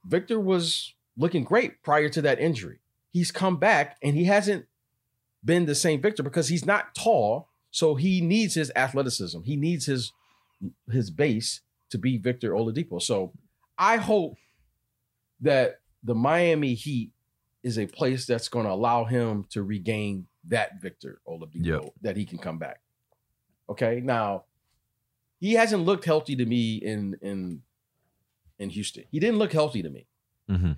Victor was looking great prior to that injury. He's come back and he hasn't been the same Victor because he's not tall. So he needs his athleticism. He needs his his base to be Victor Oladipo. So I hope that the Miami Heat is a place that's going to allow him to regain that Victor Oladipo Yep. that he can come back. Okay, now he hasn't looked healthy to me in in in Houston. He didn't look healthy to me. Mm-hmm.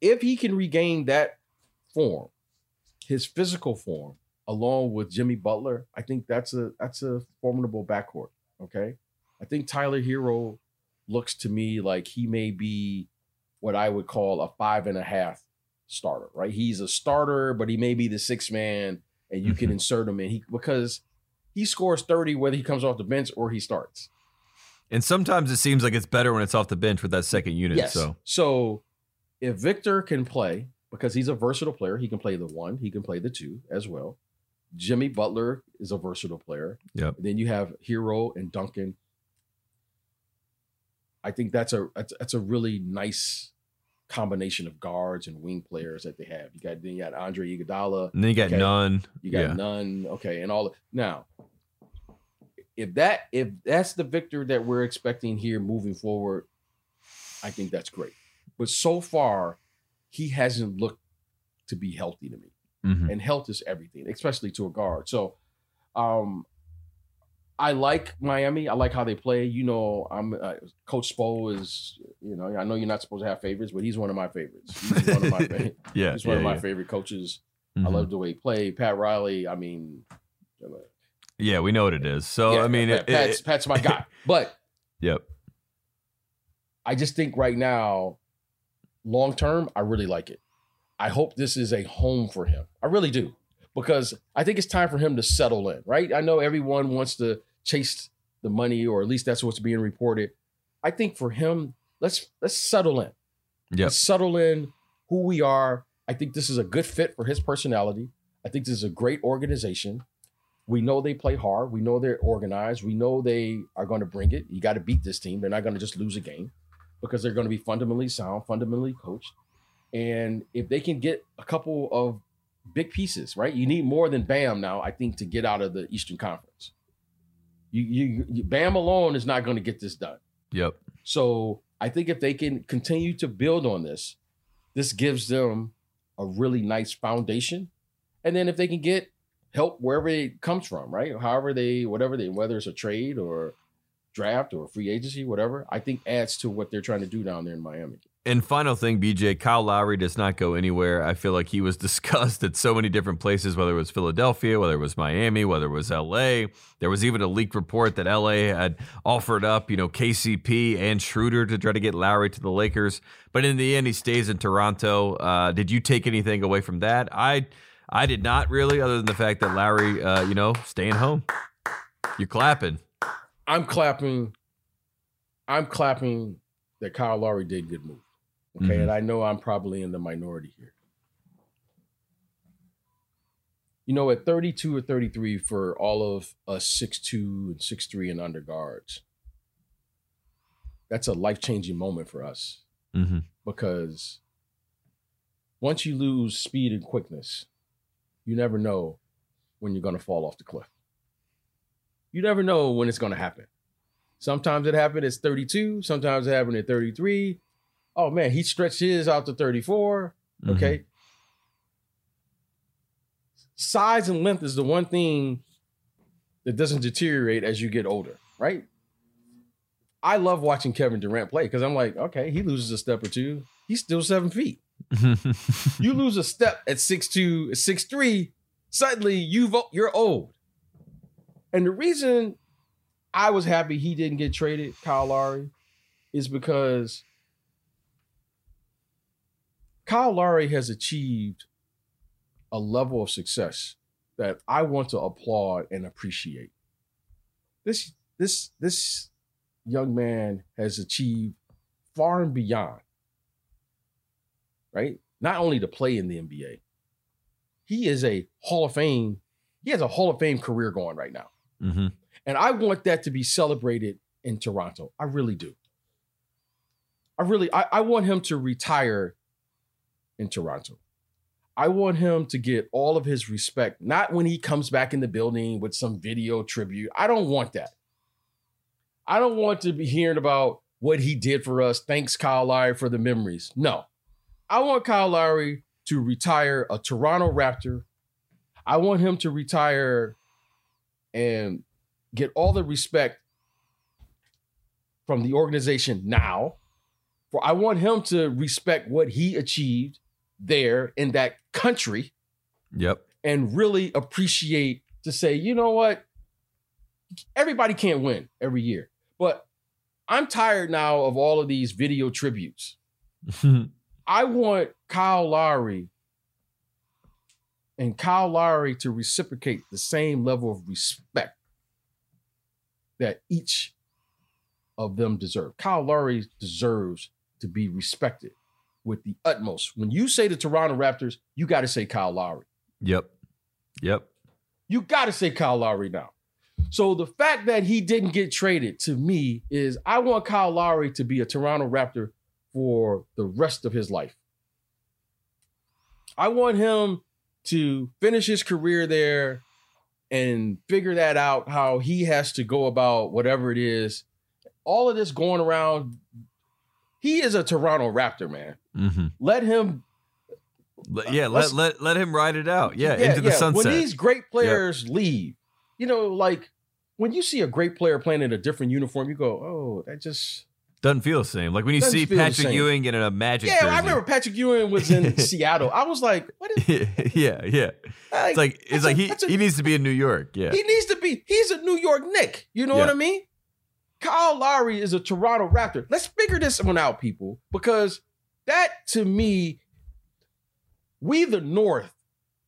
If he can regain that form, his physical form, along with Jimmy Butler, I think that's a that's a formidable backcourt. Okay, I think Tyler Herro looks to me like he may be what I would call a five and a half starter. Right, he's a starter, but he may be the six man, and you can Mhm. insert him in. He because he scores thirty whether he comes off the bench or he starts. And sometimes it seems like it's better when it's off the bench with that second unit. Yes. So So if Victor can play, because he's a versatile player, he can play the one, he can play the two as well. Jimmy Butler is a versatile player. Yep. Then you have Herro and Duncan. I think that's a that's, that's a really nice combination of guards and wing players that they have. You got then you got Andre Iguodala, and then you got Okay. none. you got yeah. none. Okay, and all now, if that if that's the victor that we're expecting here moving forward, I think that's great. But so far, he hasn't looked to be healthy to me, Mhm. and health is everything, especially to a guard. So, um, I like Miami. I like how they play. You know, I'm uh, Coach Spo is. You know, I know you're not supposed to have favorites, but he's one of my favorites. He's one of my fa- Yeah. he's one yeah, of my yeah. favorite coaches. I Mhm. love the way he played. Pat Riley, I mean, Yeah, we know what it is. So yeah, I mean, Pat, it, Pat's, it- Pat's my guy. But yep. I just think right now, long term, I really like it. I hope this is a home for him. I really do. Because I think it's time for him to settle in, right? I know everyone wants to chase the money, or at least that's what's being reported. I think for him, let's let's settle in. Yeah. Settle in who we are. I think this is a good fit for his personality. I think this is a great organization. We know they play hard. We know they're organized. We know they are going to bring it. You got to beat this team. They're not going to just lose a game because they're going to be fundamentally sound, fundamentally coached. And if they can get a couple of big pieces, right? You need more than Bam now, I think, to get out of the Eastern Conference. You, you, you Bam alone is not going to get this done. Yep. So I think if they can continue to build on this, this gives them a really nice foundation. And then if they can get help wherever it comes from, right? However they, whatever they, whether it's a trade or draft or free agency, whatever, I think adds to what they're trying to do down there in Miami. And final thing, BJ, Kyle Lowry does not go anywhere. I feel like he was discussed at so many different places, whether it was Philadelphia, whether it was Miami, whether it was LA. There was even a leaked report that LA had offered up, you know, KCP and Schroeder to try to get Lowry to the Lakers. But in the end, he stays in Toronto. Uh, did you take anything away from that? I I did not really, other than the fact that Lowry, uh, you know, staying home. You're clapping. I'm clapping. I'm clapping that Kyle Lowry did good move. Okay, Mhm. and I know I'm probably in the minority here. You know, at 32 or 33 for all of us six two and six three and under guards, that's a life-changing moment for us hmm because once you lose speed and quickness, you never know when you're going to fall off the cliff. You never know when it's going to happen. Sometimes it happened at 32, sometimes it happened at 33. Oh man, he stretched his out to 34. Mm-hmm. Okay. Size and length is the one thing that doesn't deteriorate as you get older, right? I love watching Kevin Durant play because I'm like, okay, he loses a step or two. He's still seven feet. You lose a step at six two, six three, suddenly you've you're old. And the reason I was happy he didn't get traded, Kyle Lowry, is because Kyle Lowry has achieved a level of success that I want to applaud and appreciate. This this this young man has achieved far and beyond right? Not only to play in the NBA, he is a Hall of Fame. He has a Hall of Fame career going right now. Mhm. And I want that to be celebrated in Toronto. I really do. I really, I, I want him to retire in Toronto. I want him to get all of his respect, not when he comes back in the building with some video tribute. I don't want that. I don't want to be hearing about what he did for us. Thanks, Kyle Lowry, for the memories. No. I want Kyle Lowry to retire a Toronto Raptor. I want him to retire and get all the respect from the organization now. For I want him to respect what he achieved there in that country Yep. and really appreciate to say, you know what? Everybody can't win every year. But I'm tired now of all of these video tributes. I want Kyle Lowry and Kyle Lowry to reciprocate the same level of respect that each of them deserve. Kyle Lowry deserves to be respected with the utmost. When you say the Toronto Raptors, you got to say Kyle Lowry. yep. Yep. You got to say Kyle Lowry now. So the fact that he didn't get traded to me is I want Kyle Lowry to be a Toronto Raptor for the rest of his life. I want him to finish his career there and figure that out how he has to go about whatever it is. All of this going around, he is a Toronto Raptor, man. hmm Let him Yeah. Let, let's- let let him ride it out. Yeah. into the sunset. When these great players leave, you know, like when you see a great player playing in a different uniform, you go, "Oh, that just." Doesn't feel the same. Like when you see Patrick. Ewing in a Magic Yeah, jersey. I remember Patrick Ewing was in Seattle. I was like, "What is?" yeah, yeah. It's like it's like a- he, a- he needs to be in New York. Yeah. He needs to be. He's a New York Knick. You know what I mean? Kyle Lowry is a Toronto Raptor. Let's figure this one out, people, because that to me, we the North.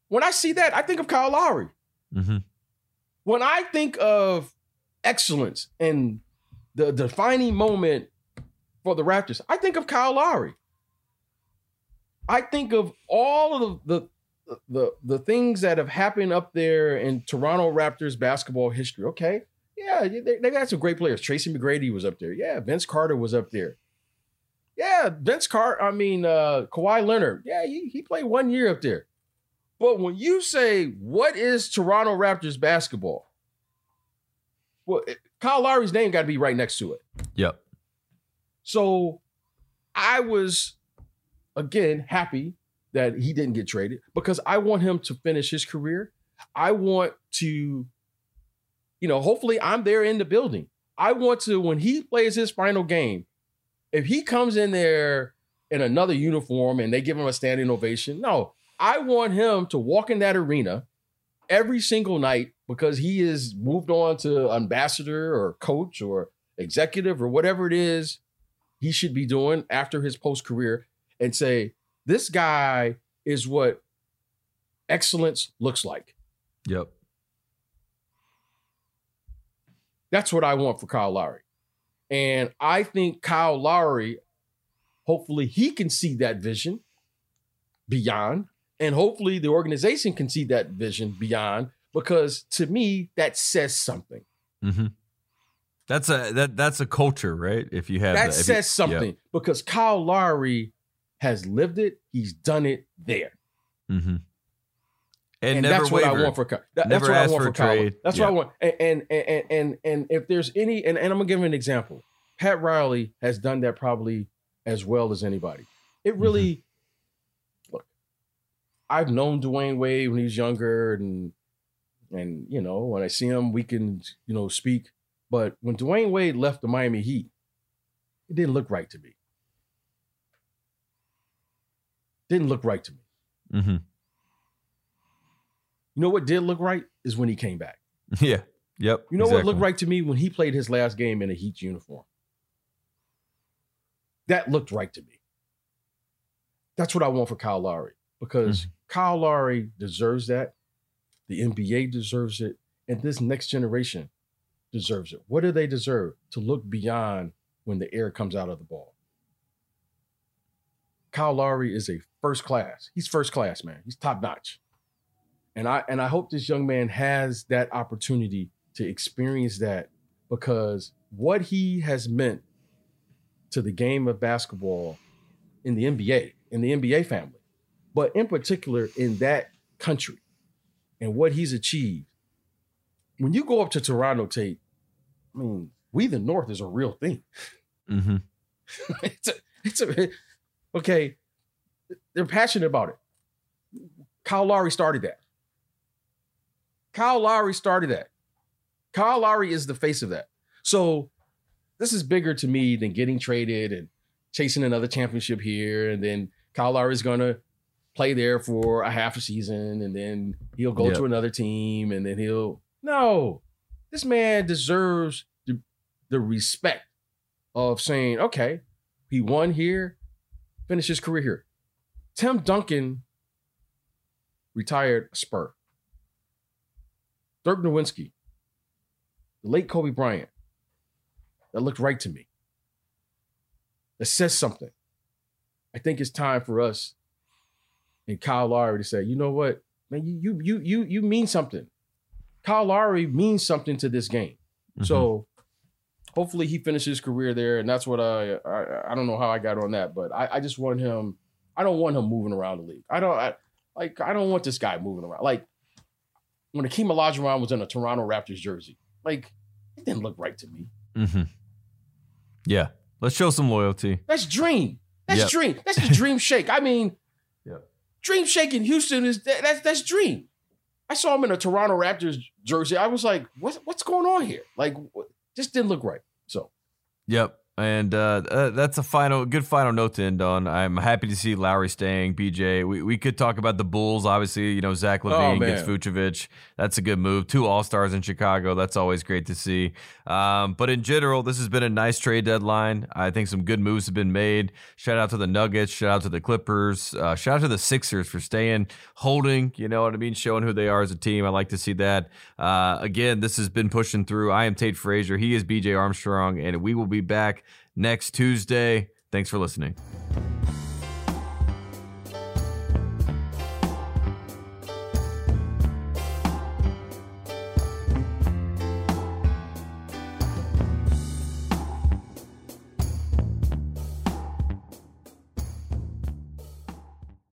When I see that, I think of Kyle Lowry. hmm when I think of excellence and the defining moment for the Raptors, I think of Kyle Lowry. I think of all of the the the things that have happened up there in Toronto Raptors basketball history. Okay, yeah, they, they got some great players. Tracy McGrady was up there. Yeah, Vince Carter was up there. Yeah, Vince Carter. I mean, uh, Kawhi Leonard. Yeah, he, he played one year up there. But when you say what is Toronto Raptors basketball, well, Kyle Lowry's name got to be right next to it. Yep. So I was again happy that he didn't get traded because I want him to finish his career. I want to, you know, hopefully I'm there in the building. I want to, when he plays his final game, if he comes in there in another uniform and they give him a standing ovation. No, I want him to walk in that arena every single night because he is moved on to ambassador or coach or executive or whatever it is he should be doing after his post career and say, this guy is what excellence looks like. Yep. That's what I want for Kyle Lowry. And I think Kyle Lowry, hopefully, he can see that vision beyond. And hopefully, the organization can see that vision beyond because to me, that says something. Mm-hmm. That's a that that's a culture, right? If you have that the, says you, something yeah. because Kyle Lowry has lived it. He's done it there. Mm-hmm. And, and that's wavered. what I want for that, that's what I want for, Kyle. That's yeah. what I want. And, and and and and if there's any, and, and I'm gonna give an example. Pat Riley has done that probably as well as anybody. It really mm-hmm. look. I've known Dwyane Wade when he was younger, and and you know when I see him, we can you know speak but when Dwyane Wade left the Miami Heat, it didn't look right to me. Didn't look right to me. Mm-hmm. You know what did look right is when he came back. Yeah. Yep. You know exactly. what looked right to me when he played his last game in a Heat uniform. That looked right to me. That's what I want for Kyle Lowry because mm-hmm. Kyle Lowry deserves that. The NBA deserves it. And this next generation deserves it. What do they deserve? To look beyond when the air comes out of the ball. Kyle Lowry is a first class. He's first class, man. He's top notch. And I and I hope this young man has that opportunity to experience that because what he has meant to the game of basketball in the NBA, in the NBA family, but in particular in that country and what he's achieved. When you go up to Toronto, Tate, I mean, we the North is a real thing. Mm-hmm. it's a, it's a, okay. They're passionate about it. Kyle Lowry started that. Kyle Lowry started that. Kyle Lowry is the face of that. So this is bigger to me than getting traded and chasing another championship here. And then Kyle Lowry is going to play there for a half a season and then he'll go yep. to another team and then he'll, no, this man deserves the, the respect of saying, okay, he won here, finished his career here. Tim Duncan retired a Spur. Dirk Nowitzki, the late Kobe Bryant, that looked right to me. That says something. I think it's time for us and Kyle Lowry to say, you know what, man, you you you you you mean something. Kyle Lowry means something to this game. Mm-hmm. So hopefully he finishes his career there. And that's what I, I, I don't know how I got on that, but I, I just want him, I don't want him moving around the league. I don't, I, like, I don't want this guy moving around. Like when Akeem Olajuwon was in a Toronto Raptors jersey, like it didn't look right to me. Mm-hmm. Yeah. Let's show some loyalty. That's dream. That's yep. dream. That's the dream shake. I mean, yep. dream shake in Houston is that's that's dream. I saw him in a Toronto Raptors jersey. I was like, what's what's going on here? Like, what, just didn't look right. So, yep. And uh, uh, that's a final, good final note to end on. I'm happy to see Lowry staying. BJ, we, we could talk about the Bulls. Obviously, you know Zach Levine LaVine oh, gets Vucevic. That's a good move. Two All Stars in Chicago. That's always great to see. Um, but in general, this has been a nice trade deadline. I think some good moves have been made. Shout out to the Nuggets. Shout out to the Clippers. Uh, shout out to the Sixers for staying, holding. You know what I mean? Showing who they are as a team. I like to see that. Uh, again, this has been pushing through. I am Tate Frazier. He is BJ Armstrong, and we will be back next Tuesday. Thanks for listening.